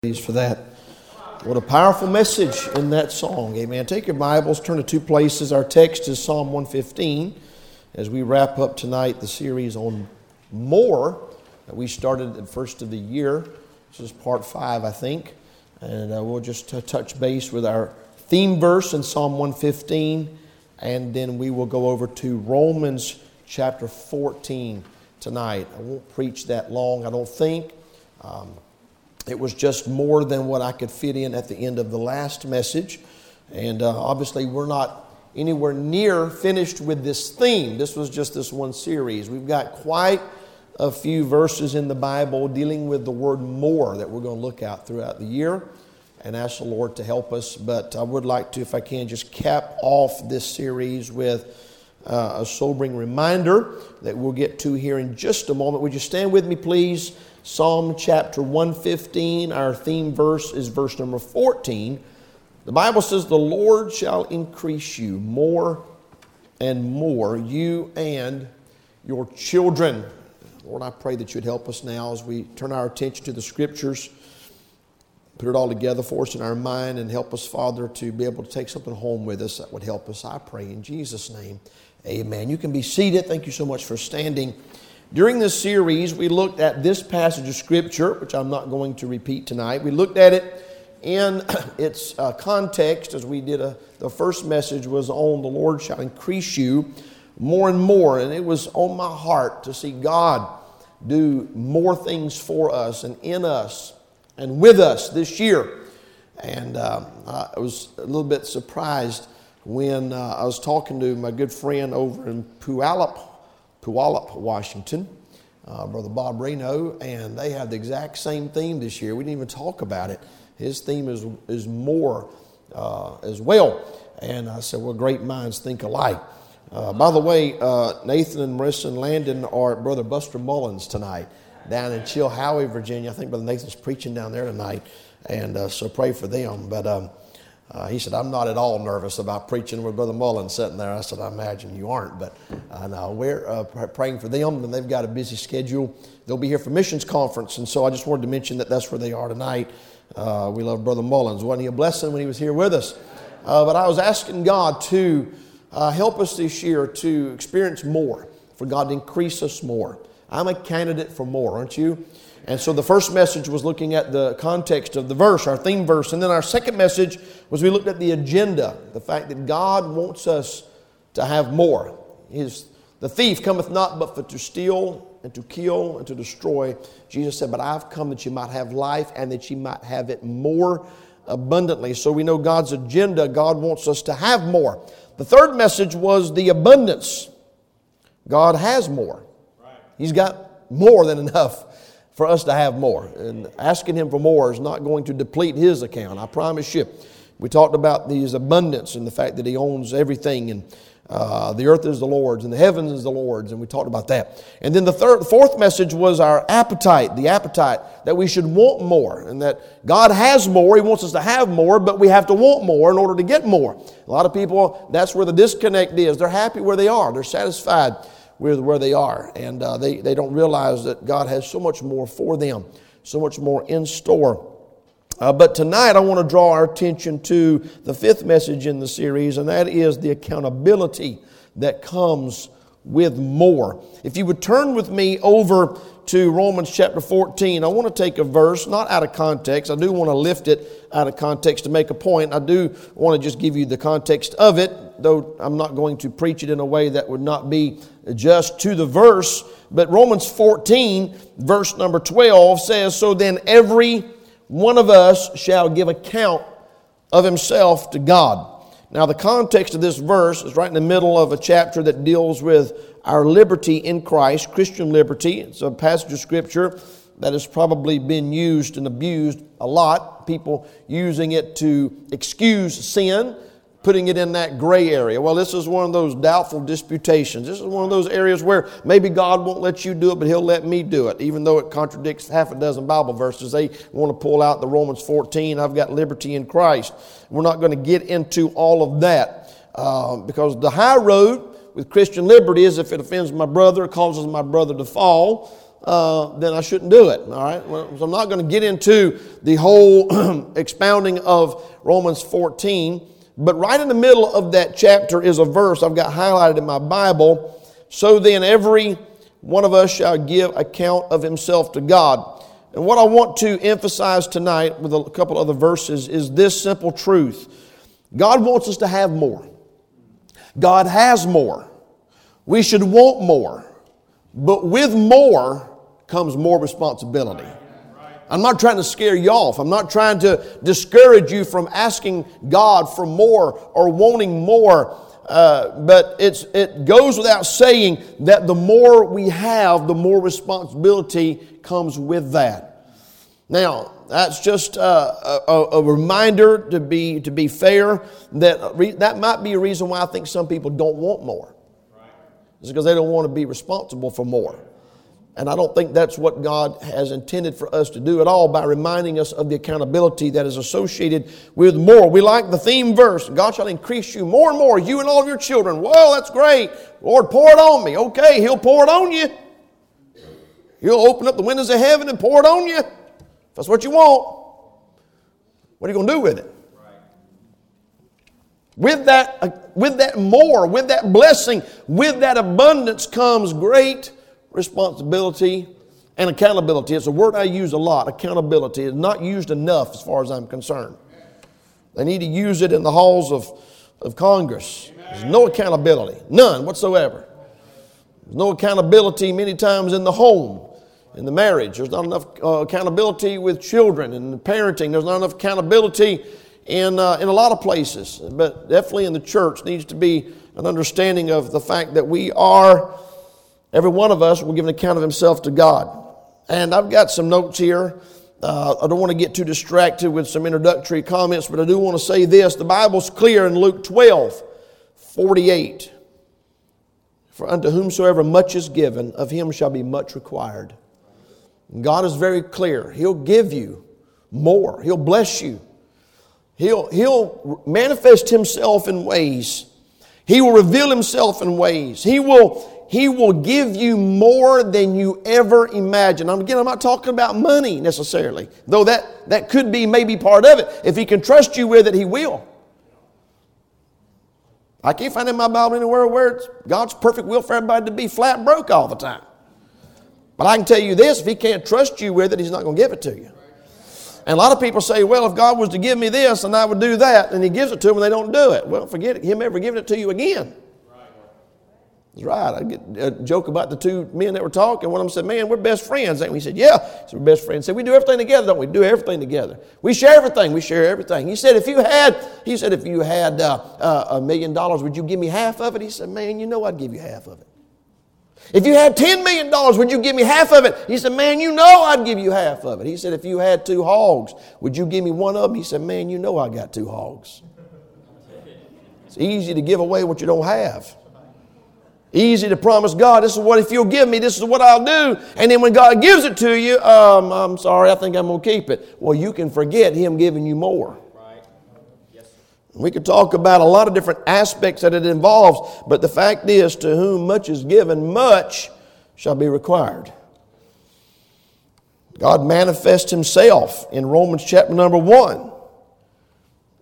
for that. What a powerful message in that song. Amen. Take your Bibles, turn to two places. Our text is Psalm 115 as we wrap up tonight the series on more that we started at first of the year. This is part five, I think. And uh, we'll just t- touch base with our theme verse in Psalm 115, and then we will go over to Romans chapter 14 tonight. I won't preach that long, I don't think. Um, it was just more than what I could fit in at the end of the last message. And uh, obviously, we're not anywhere near finished with this theme. This was just this one series. We've got quite a few verses in the Bible dealing with the word more that we're going to look at throughout the year and ask the Lord to help us. But I would like to, if I can, just cap off this series with uh, a sobering reminder that we'll get to here in just a moment. Would you stand with me, please? Psalm chapter 115, our theme verse is verse number 14. The Bible says, The Lord shall increase you more and more, you and your children. Lord, I pray that you'd help us now as we turn our attention to the scriptures, put it all together for us in our mind, and help us, Father, to be able to take something home with us that would help us. I pray in Jesus' name. Amen. You can be seated. Thank you so much for standing. During this series, we looked at this passage of Scripture, which I'm not going to repeat tonight. We looked at it in its uh, context as we did a, the first message was on the Lord shall increase you more and more. And it was on my heart to see God do more things for us and in us and with us this year. And uh, I was a little bit surprised when uh, I was talking to my good friend over in Puyallup, Puyallup, Washington, uh, Brother Bob Reno, and they have the exact same theme this year. We didn't even talk about it. His theme is, is more uh, as well. And I said, well, great minds think alike. Uh, by the way, uh, Nathan and Marissa and Landon are at Brother Buster Mullins tonight down in Chilhowie, Virginia. I think Brother Nathan's preaching down there tonight, and uh, so pray for them. But um, uh, he said, I'm not at all nervous about preaching with Brother Mullen sitting there. I said, I imagine you aren't, but uh, no, we're uh, praying for them, and they've got a busy schedule. They'll be here for missions conference, and so I just wanted to mention that that's where they are tonight. Uh, we love Brother Mullins. Wasn't he a blessing when he was here with us? Uh, but I was asking God to uh, help us this year to experience more, for God to increase us more. I'm a candidate for more, aren't you? And so the first message was looking at the context of the verse, our theme verse. And then our second message was we looked at the agenda, the fact that God wants us to have more. His, the thief cometh not but for to steal and to kill and to destroy. Jesus said, But I've come that you might have life and that you might have it more abundantly. So we know God's agenda. God wants us to have more. The third message was the abundance. God has more. He's got more than enough for us to have more. And asking Him for more is not going to deplete His account, I promise you. We talked about His abundance and the fact that He owns everything and uh, the earth is the Lord's and the heavens is the Lord's, and we talked about that. And then the third, fourth message was our appetite, the appetite that we should want more, and that God has more. He wants us to have more, but we have to want more in order to get more. A lot of people, that's where the disconnect is. They're happy where they are. They're satisfied with where they are. And uh, they, they don't realize that God has so much more for them, so much more in store. Uh, but tonight, I want to draw our attention to the fifth message in the series, and that is the accountability that comes with more. If you would turn with me over to Romans chapter 14, I want to take a verse, not out of context. I do want to lift it out of context to make a point. I do want to just give you the context of it, though I'm not going to preach it in a way that would not be just to the verse. But Romans 14, verse number 12 says, So then every one of us shall give account of himself to God. Now, the context of this verse is right in the middle of a chapter that deals with our liberty in Christ, Christian liberty. It's a passage of Scripture that has probably been used and abused a lot. People using it to excuse sin, putting it in that gray area. Well, this is one of those doubtful disputations. This is one of those areas where maybe God won't let you do it, but He'll let me do it, even though it contradicts half a dozen Bible verses. They want to pull out the Romans 14, I've got liberty in Christ. We're not going to get into all of that uh, because the high road with Christian liberty is if it offends my brother, causes my brother to fall, uh, then I shouldn't do it. All right. Well, so I'm not going to get into the whole expounding of Romans 14. But right in the middle of that chapter is a verse I've got highlighted in my Bible. So then, every one of us shall give account of himself to God. And what I want to emphasize tonight with a couple other verses is this simple truth God wants us to have more. God has more. We should want more. But with more comes more responsibility. I'm not trying to scare you off. I'm not trying to discourage you from asking God for more or wanting more. Uh, but it's, it goes without saying that the more we have, the more responsibility comes with that. Now, that's just uh, a, a, reminder to be, to be fair that re, that might be a reason why I think some people don't want more. It's because they don't want to be responsible for more. And I don't think that's what God has intended for us to do at all by reminding us of the accountability that is associated with more. We like the theme verse God shall increase you more and more, you and all of your children. Well, that's great. Lord, pour it on me. Okay, He'll pour it on you. He'll open up the windows of heaven and pour it on you. If that's what you want. What are you going to do with it? With that, uh, with that more, with that blessing, with that abundance comes great responsibility and accountability. It's a word I use a lot. Accountability is not used enough as far as I'm concerned. They need to use it in the halls of, of Congress. There's no accountability, none whatsoever. There's no accountability many times in the home, in the marriage. There's not enough uh, accountability with children and parenting. There's not enough accountability in, uh, in a lot of places. But definitely in the church needs to be an understanding of the fact that we are Every one of us will give an account of himself to God. And I've got some notes here. Uh, I don't want to get too distracted with some introductory comments, but I do want to say this. The Bible's clear in Luke 12, 48. For unto whomsoever much is given, of him shall be much required. And God is very clear. He'll give you more, He'll bless you. He'll, he'll manifest Himself in ways. He will reveal Himself in ways. He will, he will give you more than you ever imagined. Again, I'm not talking about money necessarily, though that, that could be maybe part of it. If He can trust you with it, He will. I can't find in my Bible anywhere where it's God's perfect will for everybody to be flat broke all the time. But I can tell you this if He can't trust you with it, He's not going to give it to you. And a lot of people say, well, if God was to give me this and I would do that, and He gives it to them and they don't do it. Well, forget it. Him ever giving it to you again. That's right. I get a joke about the two men that were talking. One of them said, Man, we're best friends, we? He said, Yeah. So we're best friends. He said, We do everything together, don't we? Do everything together. We share everything. We share everything. He said, If you had, he said, if you had uh, uh, a million dollars, would you give me half of it? He said, Man, you know I'd give you half of it. If you had $10 million, would you give me half of it? He said, Man, you know I'd give you half of it. He said, If you had two hogs, would you give me one of them? He said, Man, you know I got two hogs. It's easy to give away what you don't have. Easy to promise God, this is what, if you'll give me, this is what I'll do. And then when God gives it to you, um, I'm sorry, I think I'm going to keep it. Well, you can forget Him giving you more. We could talk about a lot of different aspects that it involves, but the fact is, to whom much is given, much shall be required. God manifests Himself in Romans chapter number 1.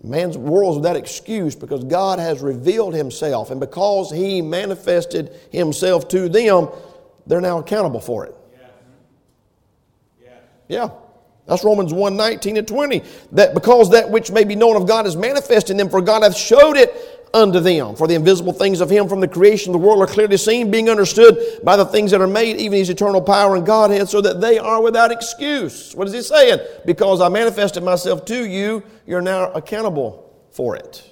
Man's world is without excuse because God has revealed Himself, and because He manifested Himself to them, they're now accountable for it. Yeah. yeah. That's Romans 1 19 and 20. That because that which may be known of God is manifest in them, for God hath showed it unto them. For the invisible things of him from the creation of the world are clearly seen, being understood by the things that are made, even his eternal power and Godhead, so that they are without excuse. What is he saying? Because I manifested myself to you, you're now accountable for it.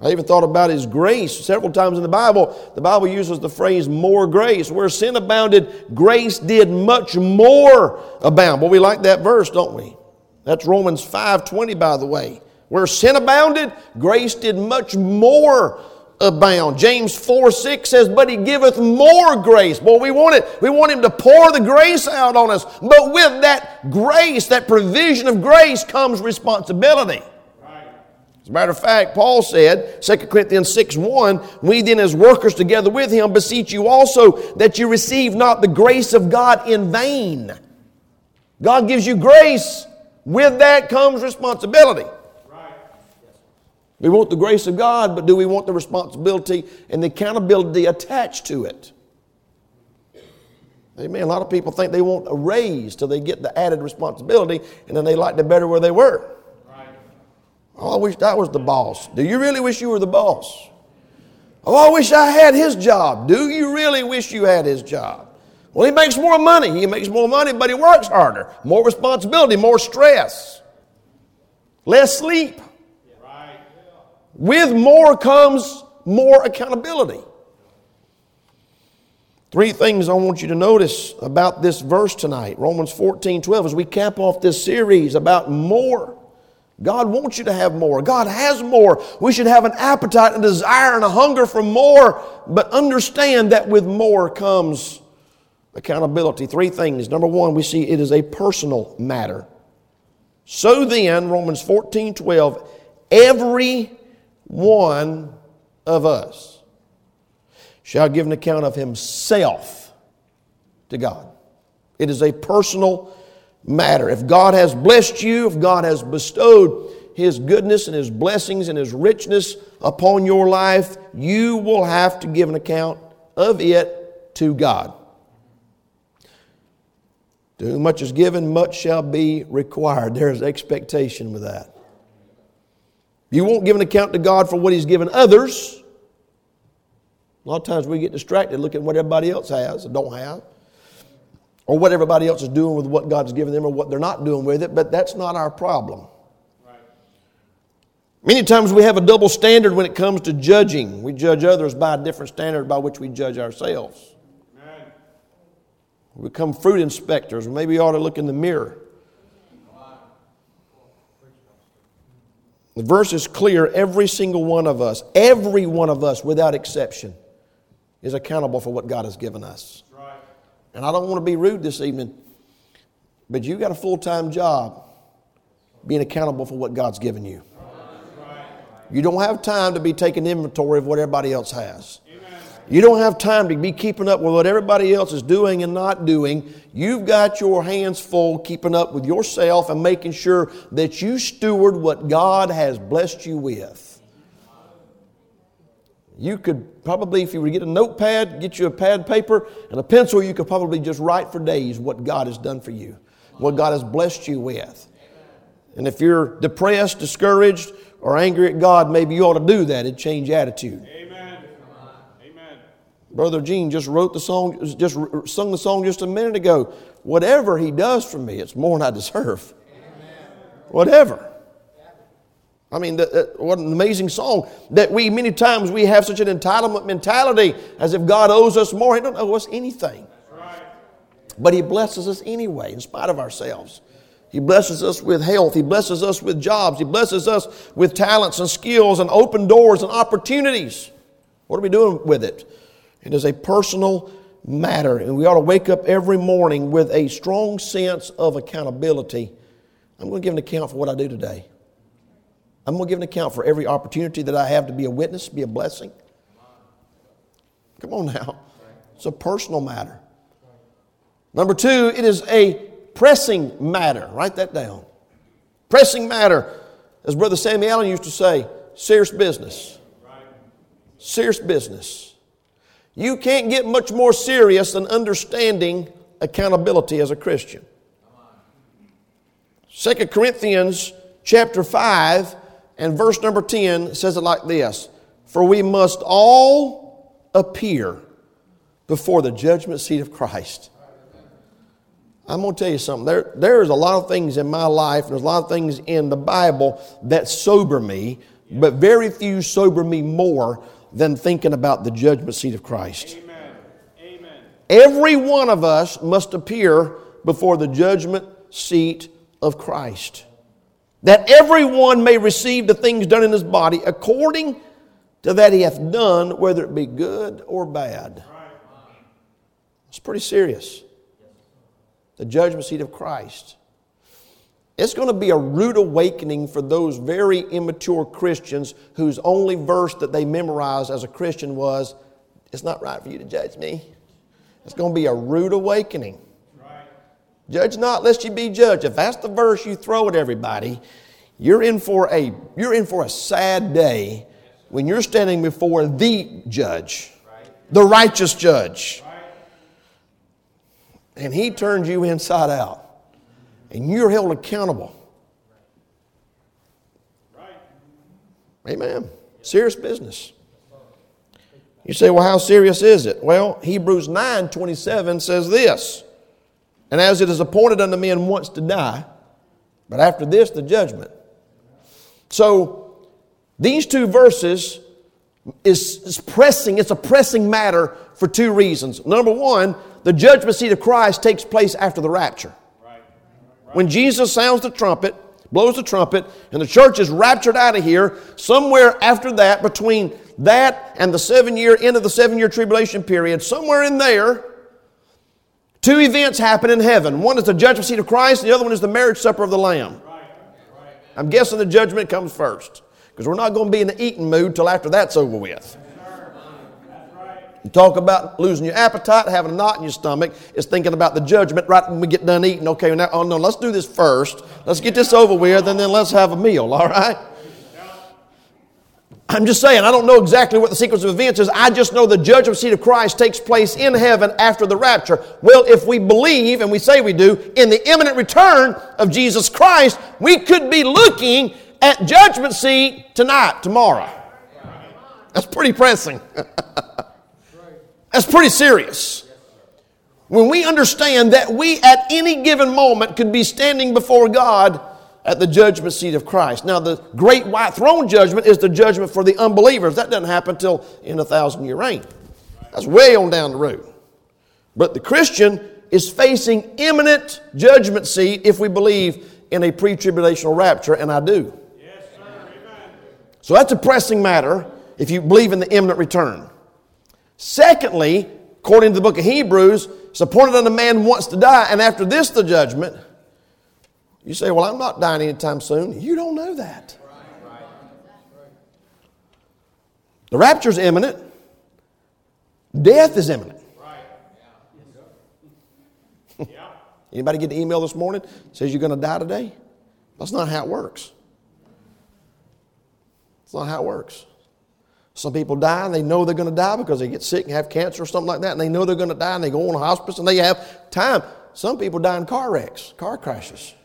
I even thought about his grace. Several times in the Bible, the Bible uses the phrase more grace. Where sin abounded, grace did much more abound. Well, we like that verse, don't we? That's Romans 5:20, by the way. Where sin abounded, grace did much more abound. James 4 6 says, But he giveth more grace. Boy, we want it. We want him to pour the grace out on us. But with that grace, that provision of grace, comes responsibility. As a matter of fact, Paul said, 2 Corinthians 6 1, we then as workers together with him beseech you also that you receive not the grace of God in vain. God gives you grace. With that comes responsibility. We want the grace of God, but do we want the responsibility and the accountability attached to it? Amen. A lot of people think they want a raise till they get the added responsibility, and then they like to better where they were. Oh, I wish I was the boss. Do you really wish you were the boss? Oh, I wish I had his job. Do you really wish you had his job? Well, he makes more money. He makes more money, but he works harder. More responsibility, more stress, less sleep. With more comes more accountability. Three things I want you to notice about this verse tonight, Romans 14 12, as we cap off this series about more. God wants you to have more. God has more. We should have an appetite and desire and a hunger for more, but understand that with more comes accountability. Three things. Number one, we see it is a personal matter. So then, Romans 14 12, every one of us shall give an account of himself to God. It is a personal matter. If God has blessed you, if God has bestowed his goodness and his blessings and his richness upon your life, you will have to give an account of it to God. To whom much is given, much shall be required. There is expectation with that. You won't give an account to God for what He's given others. A lot of times we get distracted looking at what everybody else has or don't have, or what everybody else is doing with what God's given them or what they're not doing with it, but that's not our problem. Many times we have a double standard when it comes to judging. We judge others by a different standard by which we judge ourselves. Amen. We become fruit inspectors. Maybe we ought to look in the mirror. The verse is clear. Every single one of us, every one of us without exception, is accountable for what God has given us. And I don't want to be rude this evening, but you got a full time job being accountable for what God's given you. You don't have time to be taking inventory of what everybody else has. You don't have time to be keeping up with what everybody else is doing and not doing. You've got your hands full keeping up with yourself and making sure that you steward what God has blessed you with. You could probably, if you were to get a notepad, get you a pad paper and a pencil, you could probably just write for days what God has done for you, what God has blessed you with. And if you're depressed, discouraged, or angry at God, maybe you ought to do that. It'd change attitude. Amen. Amen. Brother Gene just wrote the song, just sung the song just a minute ago. Whatever he does for me, it's more than I deserve. Amen. Whatever. I mean, the, uh, what an amazing song that we many times we have such an entitlement mentality as if God owes us more. He don't owe us anything. But He blesses us anyway, in spite of ourselves. He blesses us with health. He blesses us with jobs. He blesses us with talents and skills and open doors and opportunities. What are we doing with it? It is a personal matter, and we ought to wake up every morning with a strong sense of accountability. I'm going to give an account for what I do today. I'm going to give an account for every opportunity that I have to be a witness, be a blessing. Come on now. It's a personal matter. Number two, it is a pressing matter. Write that down. Pressing matter, as Brother Sammy Allen used to say, serious business. Serious business. You can't get much more serious than understanding accountability as a Christian. 2 Corinthians chapter 5 and verse number 10 says it like this For we must all appear before the judgment seat of Christ. I'm going to tell you something. There, there's a lot of things in my life, and there's a lot of things in the Bible that sober me, but very few sober me more than thinking about the judgment seat of Christ. Amen. Amen. Every one of us must appear before the judgment seat of Christ that everyone may receive the things done in his body according to that he hath done, whether it be good or bad. It's pretty serious. The judgment seat of Christ. It's going to be a rude awakening for those very immature Christians whose only verse that they memorized as a Christian was, It's not right for you to judge me. It's going to be a rude awakening. Judge not, lest you be judged. If that's the verse you throw at everybody, you're in for a, you're in for a sad day when you're standing before the judge, the righteous judge. And he turns you inside out and you're held accountable. Amen. Serious business. You say, well, how serious is it? Well, Hebrews 9 27 says this And as it is appointed unto men once to die, but after this, the judgment. So, these two verses is, is pressing, it's a pressing matter for two reasons. Number one, the judgment seat of Christ takes place after the rapture. When Jesus sounds the trumpet, blows the trumpet, and the church is raptured out of here, somewhere after that, between that and the seven year, end of the seven year tribulation period, somewhere in there, two events happen in heaven. One is the judgment seat of Christ, the other one is the marriage supper of the Lamb. I'm guessing the judgment comes first, because we're not going to be in the eating mood till after that's over with. You talk about losing your appetite, having a knot in your stomach, is thinking about the judgment right when we get done eating. Okay, now, oh no, let's do this first. Let's get this over with, and then let's have a meal, all right? I'm just saying, I don't know exactly what the sequence of events is. I just know the judgment seat of Christ takes place in heaven after the rapture. Well, if we believe, and we say we do, in the imminent return of Jesus Christ, we could be looking at judgment seat tonight, tomorrow. That's pretty pressing. That's pretty serious. When we understand that we at any given moment could be standing before God at the judgment seat of Christ. Now, the great white throne judgment is the judgment for the unbelievers. That doesn't happen until in a thousand year reign. That's way on down the road. But the Christian is facing imminent judgment seat if we believe in a pre tribulational rapture, and I do. Yes, so that's a pressing matter if you believe in the imminent return. Secondly, according to the book of Hebrews, it's appointed unto man wants to die, and after this, the judgment. You say, Well, I'm not dying anytime soon. You don't know that. The rapture is imminent, death is imminent. Anybody get the email this morning? Says you're going to die today? That's not how it works. That's not how it works. Some people die and they know they're going to die because they get sick and have cancer or something like that, and they know they're going to die and they go on a hospice and they have time. Some people die in car wrecks, car crashes.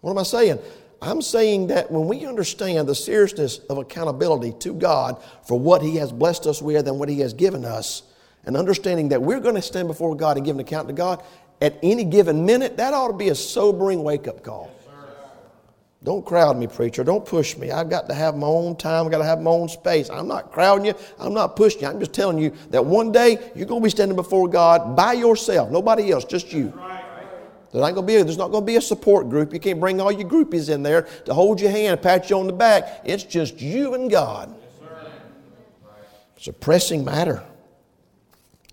What am I saying? I'm saying that when we understand the seriousness of accountability to God for what He has blessed us with and what He has given us, and understanding that we're going to stand before God and give an account to God at any given minute, that ought to be a sobering wake up call. Don't crowd me, preacher. Don't push me. I've got to have my own time. I've got to have my own space. I'm not crowding you. I'm not pushing you. I'm just telling you that one day you're going to be standing before God by yourself, nobody else, just you. There's not, going to be a, there's not going to be a support group. You can't bring all your groupies in there to hold your hand, pat you on the back. It's just you and God. It's a pressing matter.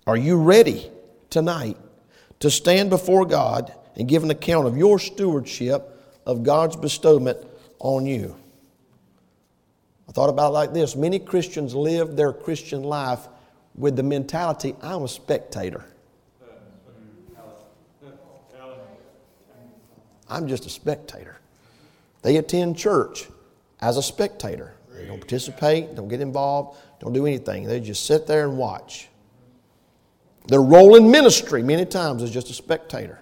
Are you ready tonight to stand before God and give an account of your stewardship? of God's bestowment on you. I thought about it like this many Christians live their Christian life with the mentality I'm a spectator. I'm just a spectator. They attend church as a spectator. They don't participate, don't get involved, don't do anything. They just sit there and watch. Their role in ministry many times is just a spectator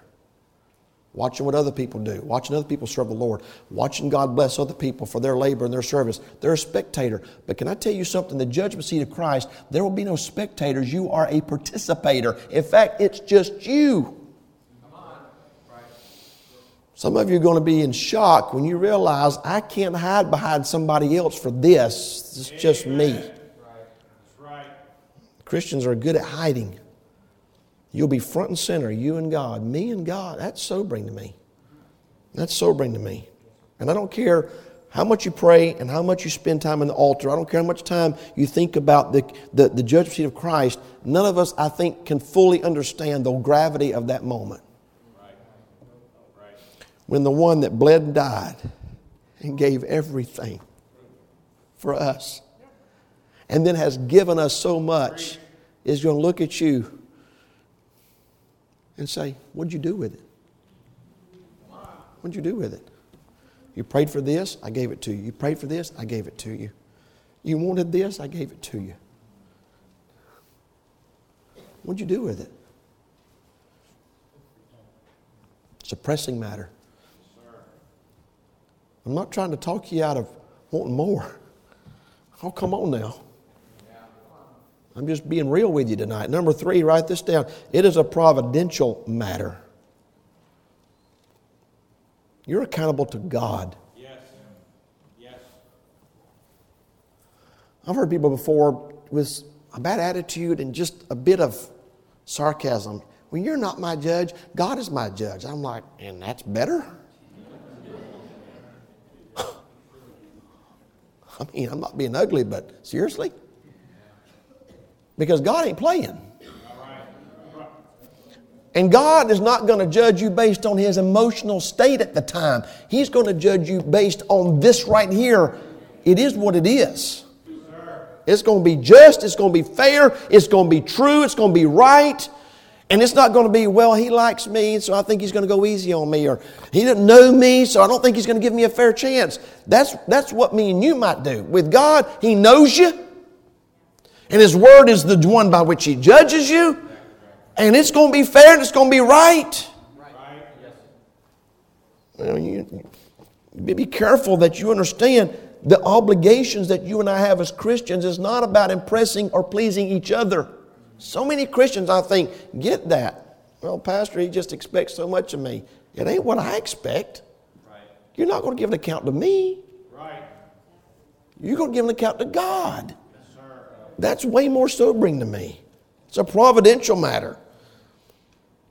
watching what other people do, watching other people serve the Lord, watching God bless other people for their labor and their service. They're a spectator. But can I tell you something? The judgment seat of Christ, there will be no spectators. You are a participator. In fact, it's just you. Some of you are going to be in shock when you realize I can't hide behind somebody else for this. It's just me. Christians are good at hiding. You'll be front and center, you and God, me and God. That's sobering to me. That's sobering to me. And I don't care how much you pray and how much you spend time in the altar. I don't care how much time you think about the, the, the judgment seat of Christ. None of us, I think, can fully understand the gravity of that moment. When the one that bled and died and gave everything for us and then has given us so much is going to look at you and say, What'd you do with it? What'd you do with it? You prayed for this, I gave it to you. You prayed for this, I gave it to you. You wanted this, I gave it to you. What'd you do with it? It's a pressing matter. I'm not trying to talk you out of wanting more. Oh, come on now. I'm just being real with you tonight. Number three, write this down. It is a providential matter. You're accountable to God. Yes. Yes. I've heard people before with a bad attitude and just a bit of sarcasm. When you're not my judge, God is my judge. I'm like, and that's better? I mean, I'm not being ugly, but seriously? Because God ain't playing. And God is not going to judge you based on his emotional state at the time. He's going to judge you based on this right here. It is what it is. It's going to be just, it's going to be fair, it's going to be true, it's going to be right. And it's not going to be, well, he likes me, so I think he's going to go easy on me, or he didn't know me, so I don't think he's going to give me a fair chance. That's, that's what me and you might do. With God, he knows you, and his word is the one by which he judges you, and it's going to be fair and it's going to be right. Well, you, be careful that you understand the obligations that you and I have as Christians is not about impressing or pleasing each other. So many Christians, I think, get that. Well, Pastor, he just expects so much of me. It ain't what I expect. Right. You're not going to give an account to me. Right. You're going to give an account to God. Yes, That's way more sobering to me. It's a providential matter.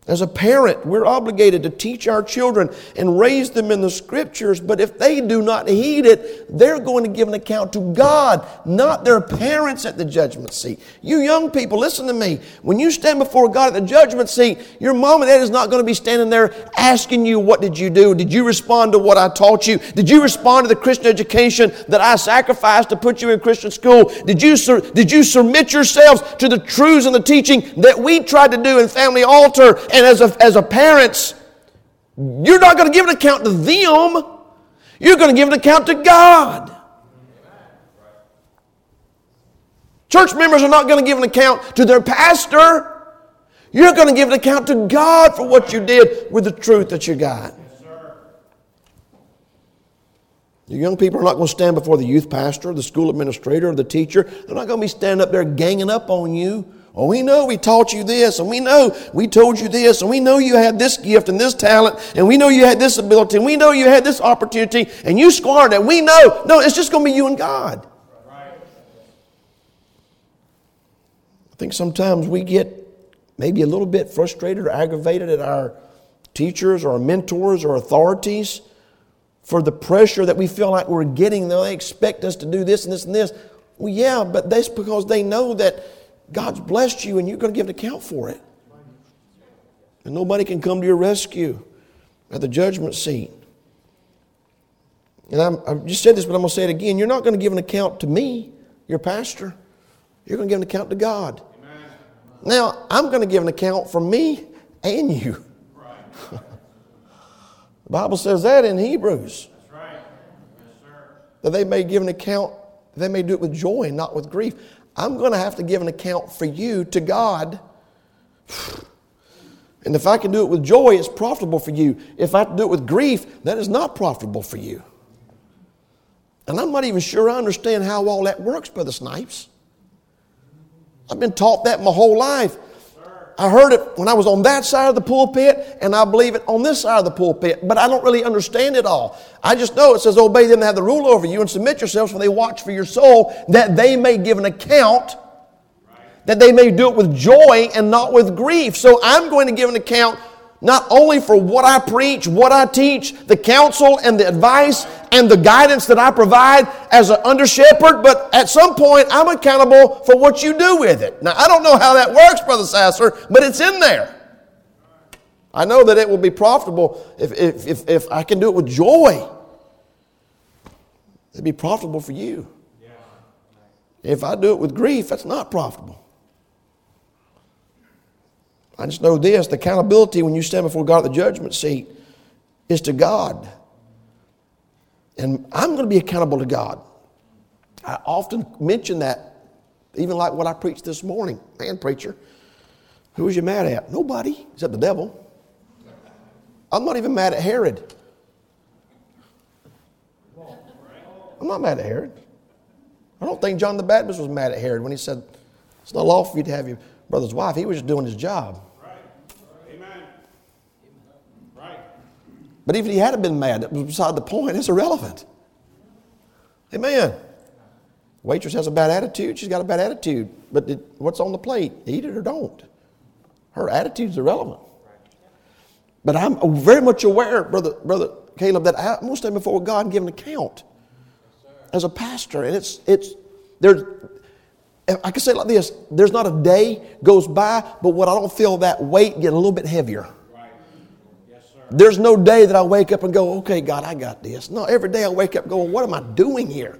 As a parent, we're obligated to teach our children and raise them in the scriptures, but if they do not heed it, they're going to give an account to God, not their parents at the judgment seat. You young people, listen to me. When you stand before God at the judgment seat, your mom and dad is not going to be standing there asking you, What did you do? Did you respond to what I taught you? Did you respond to the Christian education that I sacrificed to put you in Christian school? Did you, did you submit yourselves to the truths and the teaching that we tried to do in Family Altar? And as a, as a parents, you're not going to give an account to them. You're going to give an account to God. Church members are not going to give an account to their pastor. You're going to give an account to God for what you did with the truth that you got. Your young people are not going to stand before the youth pastor, the school administrator, or the teacher. They're not going to be standing up there ganging up on you Oh, we know we taught you this, and we know we told you this, and we know you had this gift and this talent, and we know you had this ability, and we know you had this opportunity, and you squandered it. We know. No, it's just going to be you and God. I think sometimes we get maybe a little bit frustrated or aggravated at our teachers or our mentors or authorities for the pressure that we feel like we're getting. They expect us to do this and this and this. Well, yeah, but that's because they know that God's blessed you and you're going to give an account for it. And nobody can come to your rescue at the judgment seat. And I'm, I've just said this, but I'm going to say it again. You're not going to give an account to me, your pastor. You're going to give an account to God. Amen. Now, I'm going to give an account for me and you. Right. the Bible says that in Hebrews. That's right. Yes, that they may give an account, they may do it with joy and not with grief. I'm going to have to give an account for you to God. And if I can do it with joy, it's profitable for you. If I do it with grief, that is not profitable for you. And I'm not even sure I understand how all that works, Brother Snipes. I've been taught that my whole life. I heard it when I was on that side of the pulpit, and I believe it on this side of the pulpit, but I don't really understand it all. I just know it says, Obey them that have the rule over you and submit yourselves, for they watch for your soul, that they may give an account, that they may do it with joy and not with grief. So I'm going to give an account not only for what I preach, what I teach, the counsel and the advice and the guidance that I provide as an under shepherd, but at some point I'm accountable for what you do with it. Now, I don't know how that works, Brother Sasser, but it's in there. I know that it will be profitable if, if, if, if I can do it with joy. It'd be profitable for you. If I do it with grief, that's not profitable. I just know this the accountability when you stand before God at the judgment seat is to God. And I'm going to be accountable to God. I often mention that, even like what I preached this morning. Man, preacher, who was you mad at? Nobody, except the devil. I'm not even mad at Herod. I'm not mad at Herod. I don't think John the Baptist was mad at Herod when he said, It's not lawful for you to have your brother's wife. He was just doing his job. Right. Amen. Right. But even if he had been mad, it was beside the point. It's irrelevant. Amen. Waitress has a bad attitude, she's got a bad attitude. But what's on the plate? Eat it or don't. Her attitude's irrelevant. But I'm very much aware, brother, brother Caleb, that I'm going to stand before God and give an account as a pastor. And it's, it's, there's, I can say it like this there's not a day goes by, but what I don't feel that weight get a little bit heavier. There's no day that I wake up and go, okay, God, I got this. No, every day I wake up going, what am I doing here?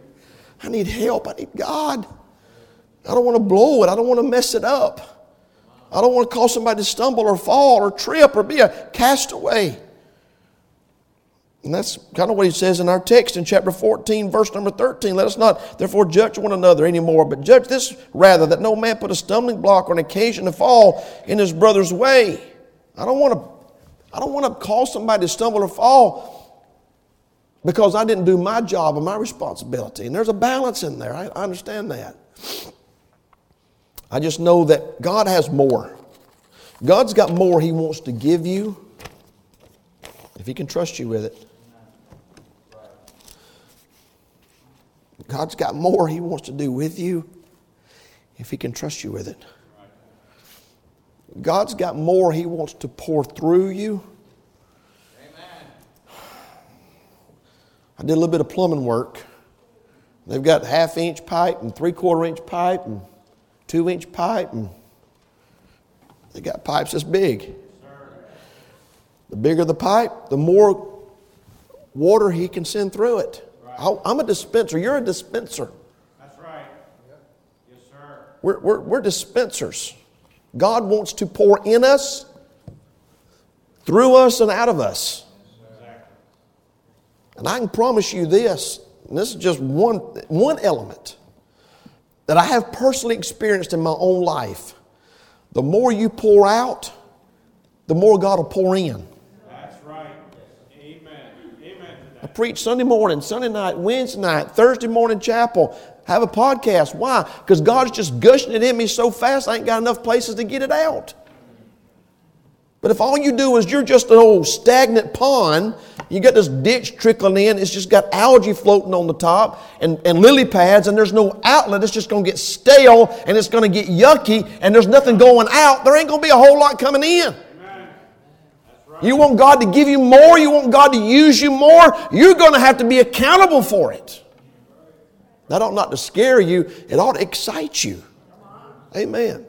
I need help. I need God. I don't want to blow it. I don't want to mess it up. I don't want to cause somebody to stumble or fall or trip or be a castaway. And that's kind of what he says in our text in chapter 14, verse number 13. Let us not therefore judge one another anymore, but judge this rather, that no man put a stumbling block or an occasion to fall in his brother's way. I don't want to I don't want to cause somebody to stumble or fall because I didn't do my job or my responsibility. And there's a balance in there. I, I understand that. I just know that God has more. God's got more He wants to give you if He can trust you with it. God's got more He wants to do with you if He can trust you with it. God's got more He wants to pour through you. Amen. I did a little bit of plumbing work. They've got half inch pipe and three quarter inch pipe and two inch pipe, and they got pipes this big. The bigger the pipe, the more water he can send through it. I'm a dispenser. You're a dispenser. That's right. Yes, sir. We're, we're, we're dispensers. God wants to pour in us, through us, and out of us. And I can promise you this, and this is just one, one element that I have personally experienced in my own life. The more you pour out, the more God will pour in. That's right. Amen. Amen. I preach Sunday morning, Sunday night, Wednesday night, Thursday morning chapel have a podcast. Why? Because God's just gushing it in me so fast, I ain't got enough places to get it out. But if all you do is you're just an old stagnant pond, you got this ditch trickling in, it's just got algae floating on the top and, and lily pads, and there's no outlet, it's just going to get stale and it's going to get yucky, and there's nothing going out, there ain't going to be a whole lot coming in. You want God to give you more, you want God to use you more, you're going to have to be accountable for it. That ought not to scare you, it ought to excite you. Amen.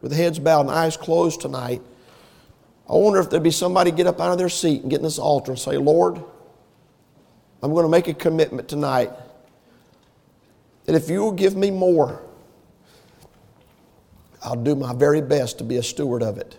With heads bowed and eyes closed tonight, I wonder if there'd be somebody get up out of their seat and get in this altar and say, Lord, I'm going to make a commitment tonight that if you will give me more, I'll do my very best to be a steward of it.